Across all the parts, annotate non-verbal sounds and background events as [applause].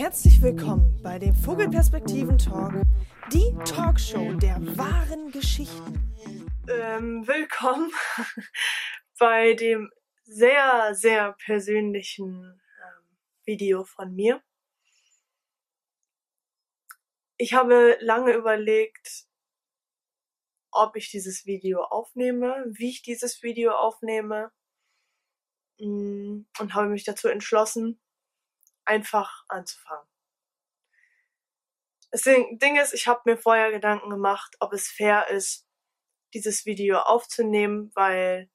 Herzlich willkommen bei dem Vogelperspektiven Talk, die Talkshow der wahren Geschichten. Ähm, willkommen [laughs] bei dem sehr, sehr persönlichen ähm, Video von mir. Ich habe lange überlegt, ob ich dieses Video aufnehme, wie ich dieses Video aufnehme mm, und habe mich dazu entschlossen, einfach anzufangen. Das Ding ist, ich habe mir vorher Gedanken gemacht, ob es fair ist, dieses Video aufzunehmen, weil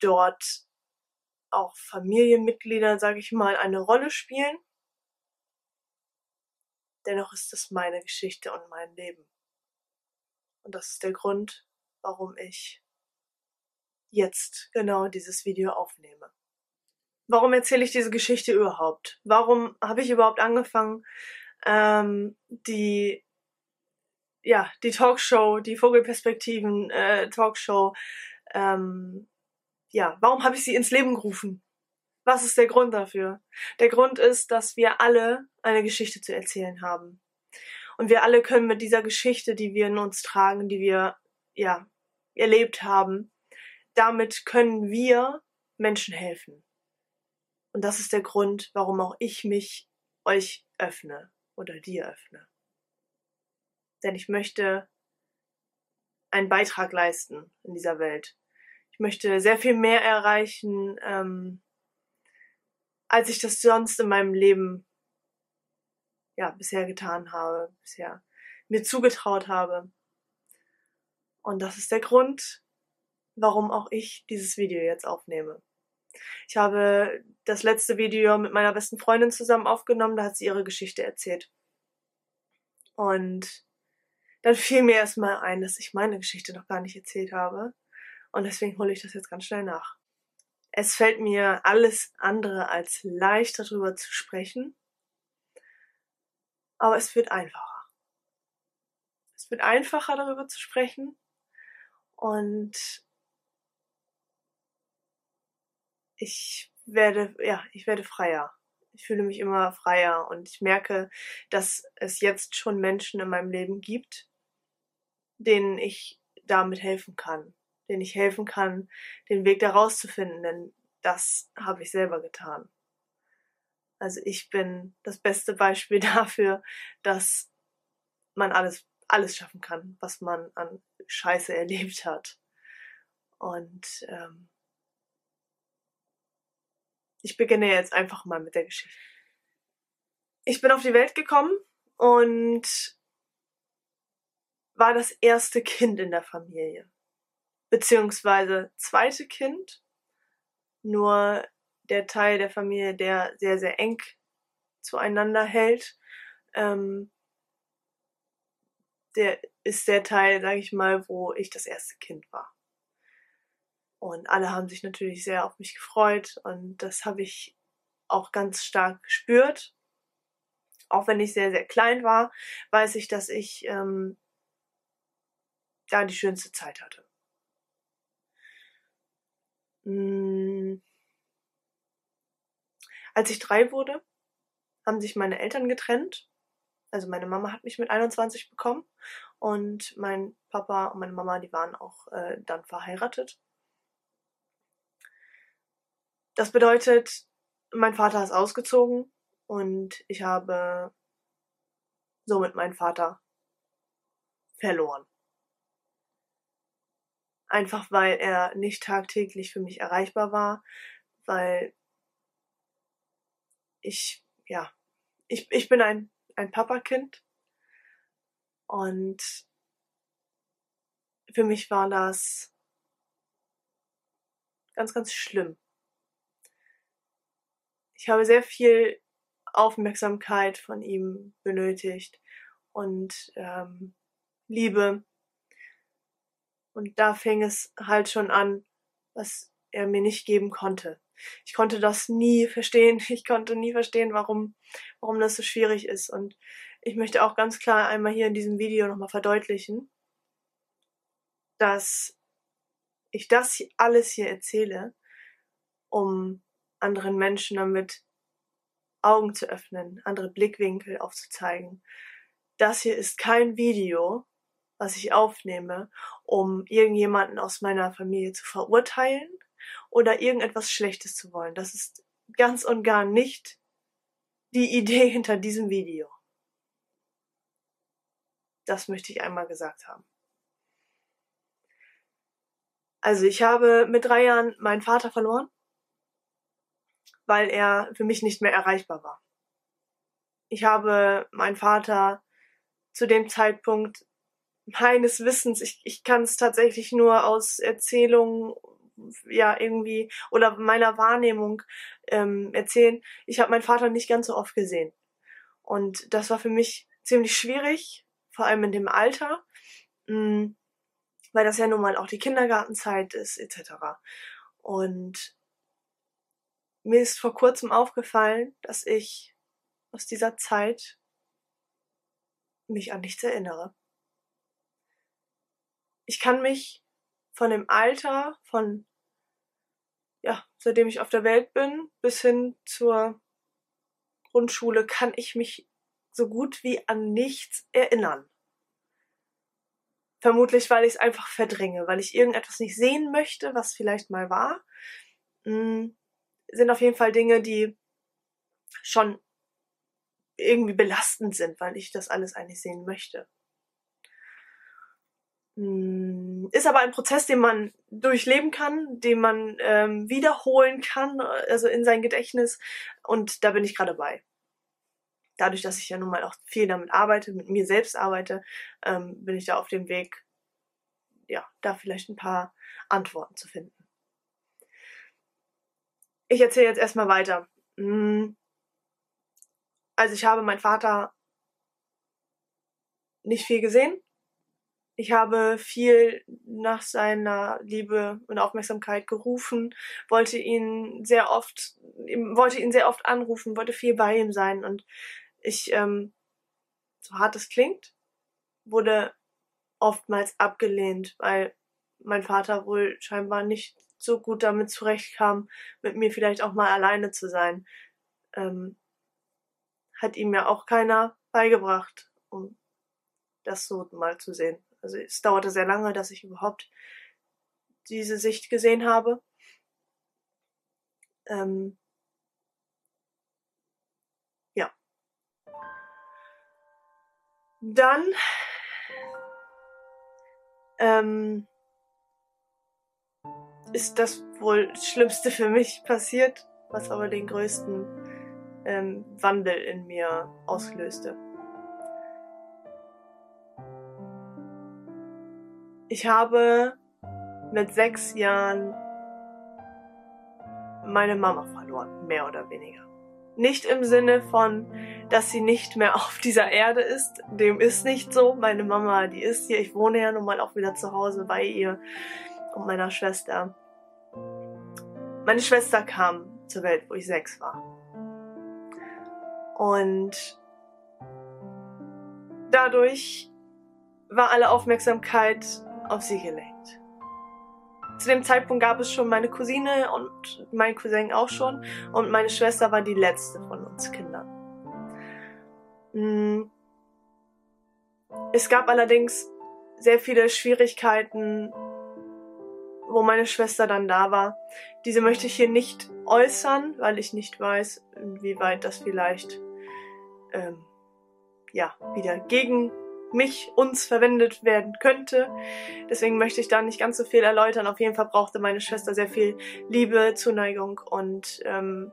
dort auch Familienmitglieder, sage ich mal, eine Rolle spielen. Dennoch ist es meine Geschichte und mein Leben. Und das ist der Grund, warum ich jetzt genau dieses Video aufnehme. Warum erzähle ich diese Geschichte überhaupt? Warum habe ich überhaupt angefangen, ähm, die ja die Talkshow, die Vogelperspektiven äh, Talkshow, ähm, ja, warum habe ich sie ins Leben gerufen? Was ist der Grund dafür? Der Grund ist, dass wir alle eine Geschichte zu erzählen haben. Und wir alle können mit dieser Geschichte, die wir in uns tragen, die wir ja erlebt haben, damit können wir Menschen helfen. Und das ist der Grund, warum auch ich mich euch öffne oder dir öffne. Denn ich möchte einen Beitrag leisten in dieser Welt. Ich möchte sehr viel mehr erreichen, ähm, als ich das sonst in meinem Leben ja, bisher getan habe, bisher mir zugetraut habe. Und das ist der Grund, warum auch ich dieses Video jetzt aufnehme. Ich habe das letzte Video mit meiner besten Freundin zusammen aufgenommen, da hat sie ihre Geschichte erzählt. Und dann [laughs] fiel mir erstmal ein, dass ich meine Geschichte noch gar nicht erzählt habe. Und deswegen hole ich das jetzt ganz schnell nach. Es fällt mir alles andere als leicht darüber zu sprechen aber es wird einfacher. Es wird einfacher darüber zu sprechen und ich werde, ja, ich werde freier. Ich fühle mich immer freier und ich merke, dass es jetzt schon Menschen in meinem Leben gibt, denen ich damit helfen kann, denen ich helfen kann, den Weg daraus zu finden, denn das habe ich selber getan. Also ich bin das beste Beispiel [laughs] dafür, dass man alles, alles schaffen kann, was man an Scheiße erlebt hat. Und ähm, ich beginne jetzt einfach mal mit der Geschichte. Ich bin auf die Welt gekommen und war das erste Kind in der Familie. Beziehungsweise zweite Kind. Nur der Teil der Familie, der sehr, sehr eng zueinander hält, ähm, der ist der Teil, sage ich mal, wo ich das erste Kind war. Und alle haben sich natürlich sehr auf mich gefreut und das habe ich auch ganz stark gespürt. Auch wenn ich sehr, sehr klein war, weiß ich, dass ich ähm, da die schönste Zeit hatte. Hm als ich drei wurde, haben sich meine Eltern getrennt. Also meine Mama hat mich mit 21 bekommen und mein Papa und meine Mama, die waren auch äh, dann verheiratet. Das bedeutet, mein Vater ist ausgezogen und ich habe somit meinen Vater verloren. Einfach weil er nicht tagtäglich für mich erreichbar war, weil ich, ja, ich, ich bin ein, ein Papakind und für mich war das ganz, ganz schlimm. Ich habe sehr viel Aufmerksamkeit von ihm benötigt und ähm, Liebe. Und da fing es halt schon an, was er mir nicht geben konnte ich konnte das nie verstehen. [laughs] Ich konnte nie verstehen, warum, warum das so schwierig ist. Und ich möchte auch ganz klar einmal hier in diesem Video nochmal verdeutlichen, dass ich das alles hier erzähle, um anderen Menschen damit Augen zu öffnen, andere Blickwinkel aufzuzeigen. Das hier ist kein Video, was ich aufnehme, um irgendjemanden aus meiner Familie zu verurteilen oder irgendetwas Schlechtes zu wollen. Das ist ganz und gar nicht die Idee hinter diesem Video. Das möchte ich einmal gesagt haben. Also ich habe mit drei Jahren meinen Vater verloren, weil er für mich nicht mehr erreichbar war. Ich habe meinen Vater zu dem Zeitpunkt meines Wissens, ich, ich kann es tatsächlich nur aus Erzählungen ja irgendwie oder meiner Wahrnehmung ähm, erzählen. Ich habe meinen Vater nicht ganz so oft gesehen. Und das war für mich ziemlich schwierig, vor allem in dem Alter, mh, mm, weil das ja nun mal auch die Kindergartenzeit ist, etc. Und mir ist vor kurzem aufgefallen, dass ich aus dieser Zeit mich an nichts erinnere. Ich kann mich von dem Alter von, ja, seitdem ich auf der Welt bin, bis hin zur Grundschule, kann ich mich so gut wie an nichts erinnern. Vermutlich, weil ich es einfach verdränge, weil ich irgendetwas nicht sehen möchte, was vielleicht mal war. Hm, sind auf jeden Fall Dinge, die schon irgendwie belastend sind, weil ich das alles eigentlich sehen möchte. Hm, ist aber ein Prozess, den man durchleben kann, den man ähm, wiederholen kann, also in sein Gedächtnis. Und da bin ich gerade bei. Dadurch, dass ich ja nun mal auch viel damit arbeite, mit mir selbst arbeite, ähm, bin ich da auf dem Weg, ja, da vielleicht ein paar Antworten zu finden. Ich erzähle jetzt erstmal weiter. Hm, also ich habe meinen Vater nicht viel gesehen. Ich habe viel nach seiner Liebe und Aufmerksamkeit gerufen, wollte ihn sehr oft, wollte ihn sehr oft anrufen, wollte viel bei ihm sein. Und ich, ähm, so hart es klingt, wurde oftmals abgelehnt, weil mein Vater wohl scheinbar nicht so gut damit zurechtkam, mit mir vielleicht auch mal alleine zu sein. Ähm, hat ihm ja auch keiner beigebracht, um das so mal zu sehen. Also es dauerte sehr lange, dass ich überhaupt diese Sicht gesehen habe. Ähm, ja. Dann ähm, ist das wohl Schlimmste für mich passiert, was aber den größten ähm, Wandel in mir auslöste. Ich habe mit sechs Jahren meine Mama verloren, mehr oder weniger. Nicht im Sinne von, dass sie nicht mehr auf dieser Erde ist. Dem ist nicht so. Meine Mama, die ist hier. Ich wohne ja nun mal auch wieder zu Hause bei ihr und meiner Schwester. Meine Schwester kam zur Welt, wo ich sechs war. Und dadurch war alle Aufmerksamkeit auf sie gelenkt. Zu dem Zeitpunkt gab es schon meine Cousine und mein Cousin auch schon und meine Schwester war die letzte von uns Kindern. Mm. Es gab allerdings sehr viele Schwierigkeiten, wo meine Schwester dann da war. Diese möchte ich hier nicht äußern, weil ich nicht weiß, inwieweit das vielleicht ähm, ja wieder gegen mich, uns verwendet werden könnte. Deswegen möchte ich da nicht ganz so viel erläutern. Auf jeden Fall brauchte meine Schwester sehr viel Liebe, Zuneigung und ähm,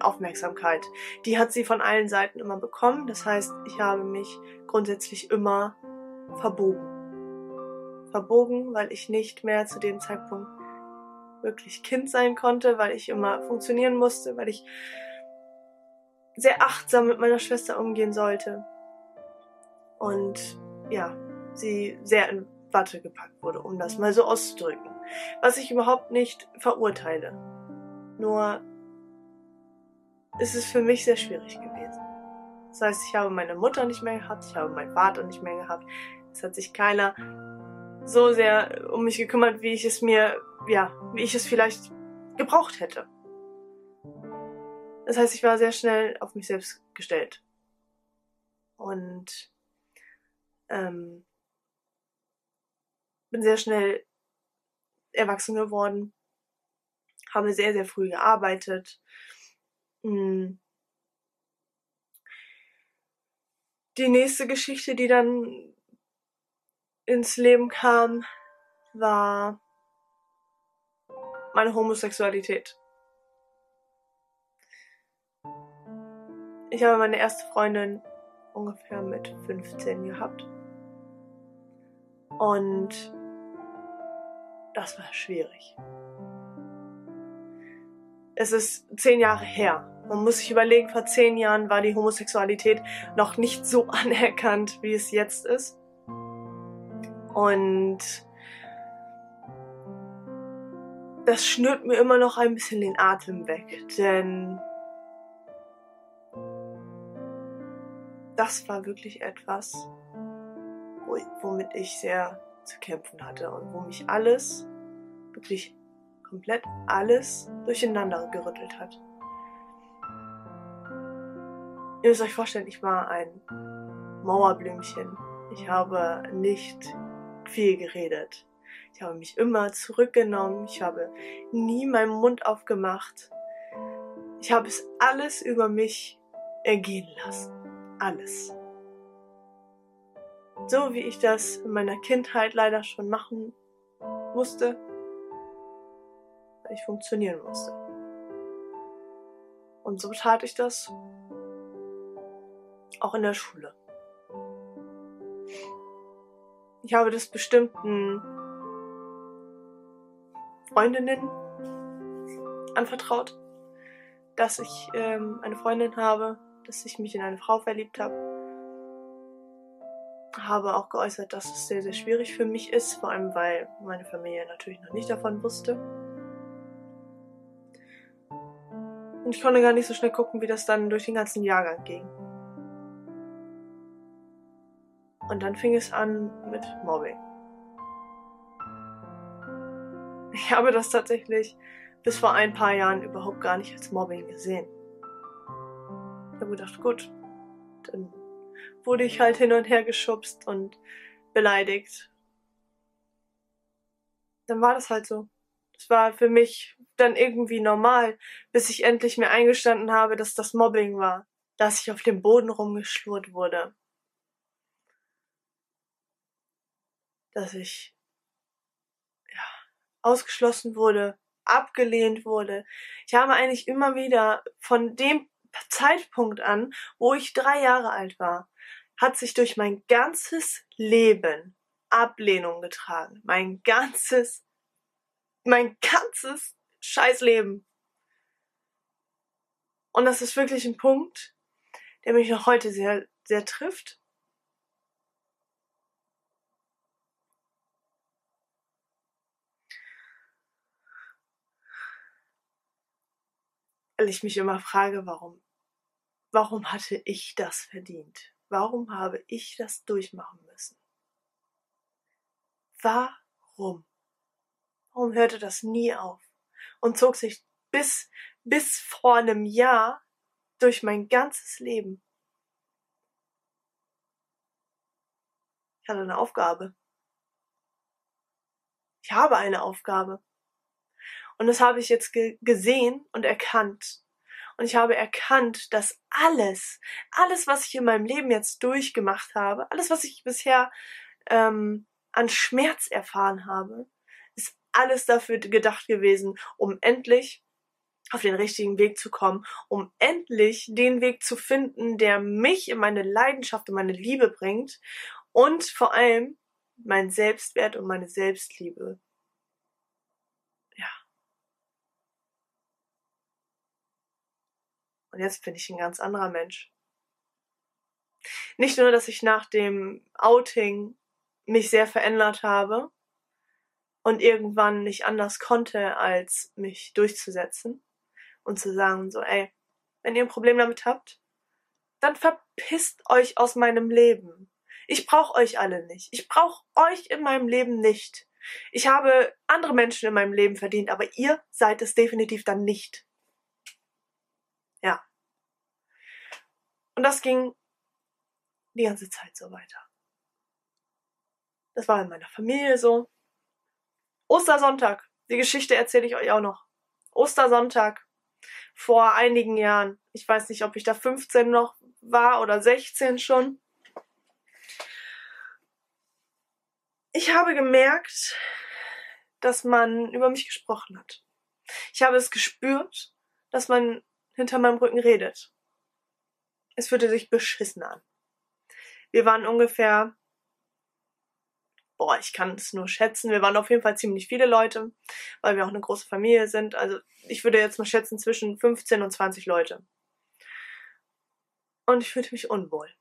Aufmerksamkeit. Die hat sie von allen Seiten immer bekommen. Das heißt, ich habe mich grundsätzlich immer verbogen. Verbogen, weil ich nicht mehr zu dem Zeitpunkt wirklich Kind sein konnte, weil ich immer funktionieren musste, weil ich sehr achtsam mit meiner Schwester umgehen sollte und ja, sie sehr in Watte gepackt wurde, um das mal so auszudrücken. Was ich überhaupt nicht verurteile. Nur ist es für mich sehr schwierig gewesen. Das heißt, ich habe meine Mutter nicht mehr gehabt, ich habe meinen Vater nicht mehr gehabt. Es hat sich keiner so sehr um mich gekümmert, wie ich es mir, ja, wie ich es vielleicht gebraucht hätte. Das heißt, ich war sehr schnell auf mich selbst gestellt. Und ähm, bin sehr schnell erwachsen geworden, habe sehr, sehr früh gearbeitet. Hm. Die nächste Geschichte, die dann ins Leben kam, war meine Homosexualität. Ich habe meine erste Freundin ungefähr mit 15 gehabt. Und das war schwierig. Es ist zehn Jahre her. Man muss sich überlegen, vor zehn Jahren war die Homosexualität noch nicht so [laughs] anerkannt, wie es jetzt ist. Und das schnürt mir immer noch ein bisschen den Atem weg, denn das war wirklich etwas, womit ich sehr zu kämpfen hatte und wo mich alles, wirklich komplett alles durcheinander gerüttelt hat. Ihr müsst euch vorstellen, ich war ein Mauerblümchen. Ich habe nicht viel geredet. Ich habe mich immer zurückgenommen. Ich habe nie meinen Mund aufgemacht. Ich habe es alles über mich ergehen lassen. Alles so wie ich das in meiner Kindheit leider schon machen musste, weil ich funktionieren musste. Und so tat ich das auch in der Schule. Ich habe das bestimmten Freundinnen anvertraut, dass ich ähm, eine Freundin habe, dass ich mich in eine Frau verliebt habe habe auch geäußert, dass es sehr, sehr schwierig für mich ist, vor allem weil meine Familie natürlich noch nicht davon wusste. Und ich konnte gar nicht so schnell gucken, wie das dann durch den ganzen Jahrgang ging. Und dann fing es an mit Mobbing. Ich habe das tatsächlich bis vor ein paar Jahren überhaupt gar nicht als Mobbing gesehen. Ich habe gedacht, gut, dann wurde ich halt hin und her geschubst und beleidigt. Dann war das halt so. Das war für mich dann irgendwie normal, bis ich endlich mir eingestanden habe, dass das Mobbing war, dass ich auf dem Boden rumgeschlurrt wurde. Dass ich ja, ausgeschlossen wurde, abgelehnt wurde. Ich habe eigentlich immer wieder von dem Zeitpunkt an, wo ich drei Jahre alt war, hat sich durch mein ganzes Leben Ablehnung getragen. Mein ganzes, mein ganzes Scheißleben. Und das ist wirklich ein Punkt, der mich noch heute sehr, sehr trifft. Weil ich mich immer frage, warum, warum hatte ich das verdient? Warum habe ich das durchmachen müssen? Warum? Warum hörte das nie auf und zog sich bis, bis vor einem Jahr durch mein ganzes Leben? Ich hatte eine Aufgabe. Ich habe eine Aufgabe. Und das habe ich jetzt ge gesehen und erkannt. Und ich habe erkannt, dass alles, alles, was ich in meinem Leben jetzt durchgemacht habe, alles, was ich bisher ähm, an Schmerz erfahren habe, ist alles dafür gedacht gewesen, um endlich auf den richtigen Weg zu kommen, um endlich den Weg zu finden, der mich in meine Leidenschaft und meine Liebe bringt und vor allem mein Selbstwert und meine Selbstliebe Und jetzt bin ich ein ganz anderer Mensch. Nicht nur, dass ich nach dem Outing mich sehr verändert habe und irgendwann nicht anders konnte, als mich durchzusetzen und zu sagen, so, ey, wenn ihr ein Problem damit habt, dann verpisst euch aus meinem Leben. Ich brauche euch alle nicht. Ich brauche euch in meinem Leben nicht. Ich habe andere Menschen in meinem Leben verdient, aber ihr seid es definitiv dann nicht. Ja. Und das ging die ganze Zeit so weiter. Das war in meiner Familie so. Ostersonntag. Die Geschichte erzähle ich euch auch noch. Ostersonntag vor einigen Jahren. Ich weiß nicht, ob ich da 15 noch war oder 16 schon. Ich habe gemerkt, dass man über mich gesprochen hat. Ich habe es gespürt, dass man hinter meinem Rücken redet. Es fühlte sich beschissen an. Wir waren ungefähr, boah, ich kann es nur schätzen, wir waren auf jeden Fall ziemlich viele Leute, weil wir auch eine große Familie sind. Also ich würde jetzt mal schätzen zwischen 15 und 20 Leute. Und ich fühlte mich unwohl.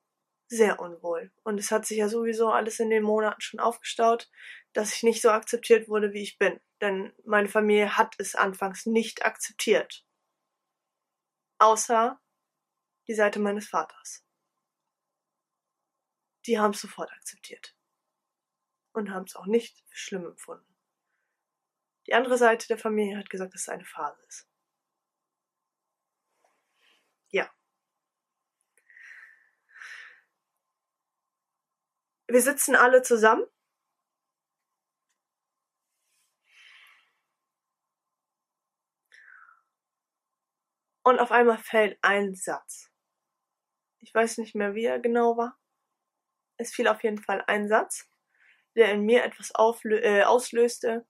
Sehr unwohl. Und es hat sich ja sowieso alles in den Monaten schon aufgestaut, dass ich nicht so akzeptiert wurde, wie ich bin. Denn meine Familie hat es anfangs nicht akzeptiert. Außer die Seite meines Vaters die haben es sofort akzeptiert. Und haben es auch nicht schlimm empfunden. Die andere Seite der Familie hat gesagt, dass es eine Phase ist. Ja. Wir sitzen alle zusammen. Und auf einmal fällt ein Satz. Ich weiß nicht mehr, wie er genau war es fiel auf jeden Fall ein Satz, der in mir etwas äh, auslöste,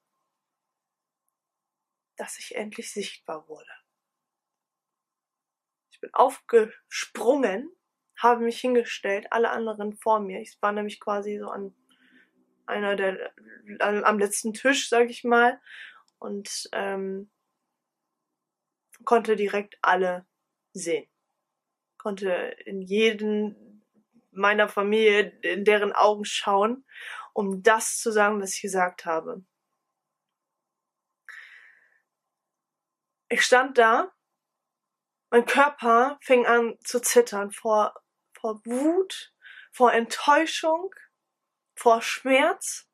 dass ich endlich sichtbar wurde. Ich bin aufgesprungen, habe mich hingestellt, alle anderen vor mir. Ich war nämlich quasi so an einer der am letzten Tisch, sag ich mal, und ähm, konnte direkt alle sehen. Konnte in jeden meiner Familie in deren Augen schauen, um das zu sagen, was ich gesagt habe. Ich stand da, mein Körper fing an zu zittern vor, vor Wut, vor Enttäuschung, vor Schmerz.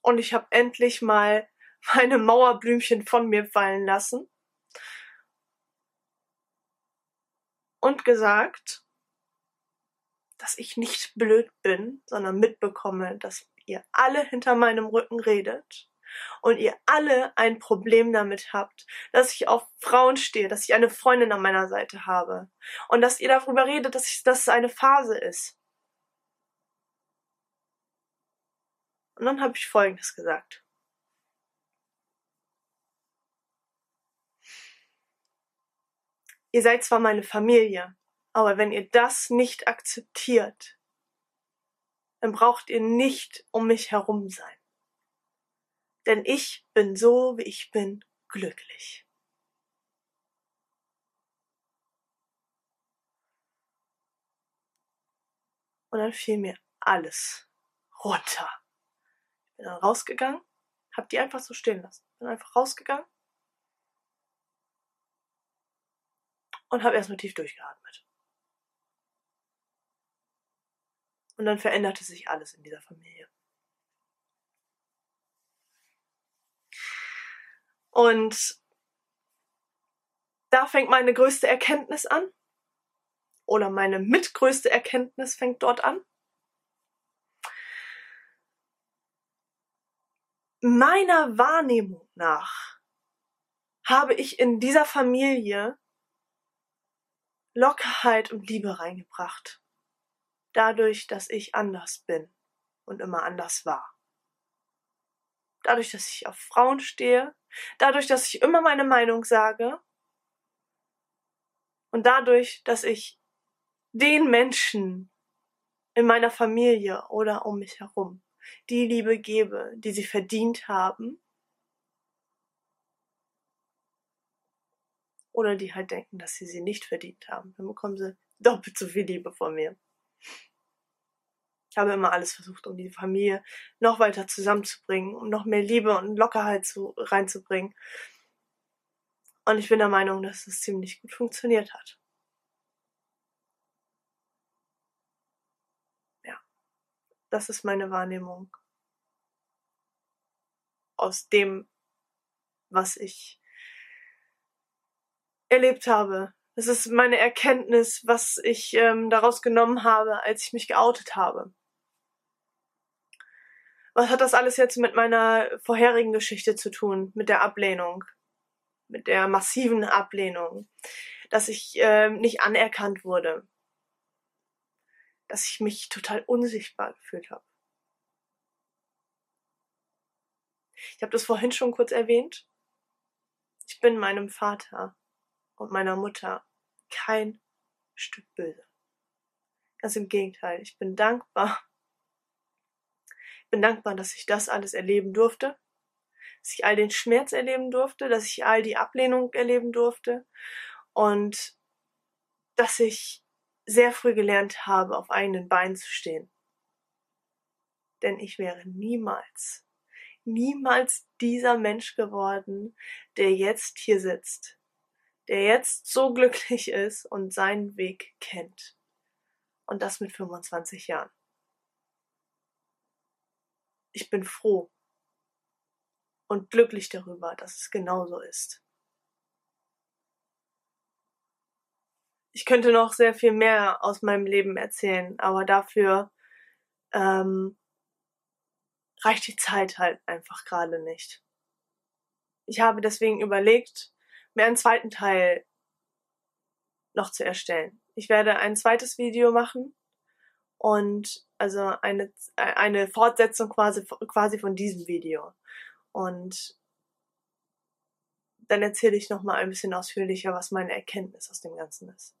Und ich habe endlich mal meine Mauerblümchen von mir fallen lassen und gesagt, dass ich nicht blöd bin, sondern mitbekomme, dass ihr alle hinter meinem Rücken redet und ihr alle ein Problem damit habt, dass ich auf Frauen stehe, dass ich eine Freundin an meiner Seite habe und dass ihr darüber redet, dass, ich, dass es eine Phase ist. Und dann habe ich Folgendes gesagt. Ihr seid zwar meine Familie, aber wenn ihr das nicht akzeptiert, dann braucht ihr nicht um mich herum sein. Denn ich bin so, wie ich bin, glücklich. Und dann fiel mir alles runter. Ich bin dann rausgegangen, hab die einfach so stehen lassen. Bin einfach rausgegangen und habe erstmal tief durchgeatmet. Und dann veränderte sich alles in dieser Familie. Und da fängt meine größte Erkenntnis an. Oder meine mitgrößte Erkenntnis fängt dort an. Meiner Wahrnehmung nach habe ich in dieser Familie Lockerheit und Liebe reingebracht. Dadurch, dass ich anders bin und immer anders war. Dadurch, dass ich auf Frauen stehe, dadurch, dass ich immer meine Meinung sage und dadurch, dass ich den Menschen in meiner Familie oder um mich herum die Liebe gebe, die sie verdient haben oder die halt denken, dass sie sie nicht verdient haben. Dann bekommen sie [laughs] doppelt so viel Liebe von mir. Ich habe immer alles versucht, um die Familie noch weiter zusammenzubringen, um noch mehr Liebe und Lockerheit zu, reinzubringen. Und ich bin der Meinung, dass es ziemlich gut funktioniert hat. Ja, das ist meine Wahrnehmung aus dem, was ich erlebt habe. Das ist meine Erkenntnis, was ich ähm, daraus genommen habe, als ich mich geoutet habe. Was hat das alles jetzt mit meiner vorherigen Geschichte zu tun, mit der Ablehnung, mit der massiven Ablehnung, dass ich äh, nicht anerkannt wurde, dass ich mich total unsichtbar gefühlt habe. Ich habe das vorhin schon kurz erwähnt. Ich bin meinem Vater und meiner Mutter kein Stück böse. Ganz im Gegenteil, ich bin dankbar. Ich bin dankbar, dass ich das alles erleben durfte, dass ich all den Schmerz erleben durfte, dass ich all die Ablehnung erleben durfte und dass ich sehr früh gelernt habe, auf eigenen Beinen zu stehen. Denn ich wäre niemals, niemals dieser Mensch geworden, der jetzt hier sitzt, der jetzt so glücklich ist und seinen Weg kennt. Und das mit 25 Jahren. Ich bin froh und glücklich darüber, dass es genauso ist. Ich könnte noch sehr viel mehr aus meinem Leben erzählen, aber dafür ähm, reicht die Zeit halt einfach gerade nicht. Ich habe deswegen überlegt, mir einen zweiten Teil noch zu erstellen. Ich werde ein zweites Video machen und also eine, eine Fortsetzung quasi, quasi von diesem Video. Und dann erzähle ich nochmal ein bisschen ausführlicher, was meine Erkenntnis aus dem Ganzen ist.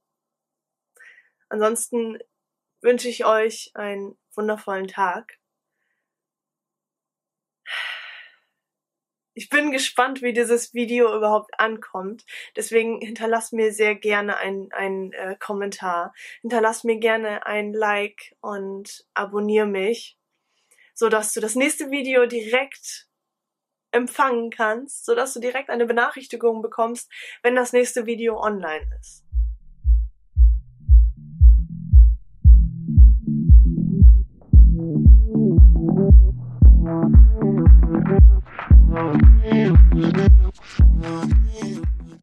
Ansonsten wünsche ich euch einen wundervollen Tag ich bin gespannt, wie dieses Video überhaupt ankommt. Deswegen hinterlass mir sehr gerne einen, einen äh, Kommentar. Hinterlass mir gerne ein Like und abonniere mich, sodass du das nächste Video direkt empfangen kannst, sodass du direkt eine Benachrichtigung bekommst, wenn das nächste Video online ist. Thank Thank you.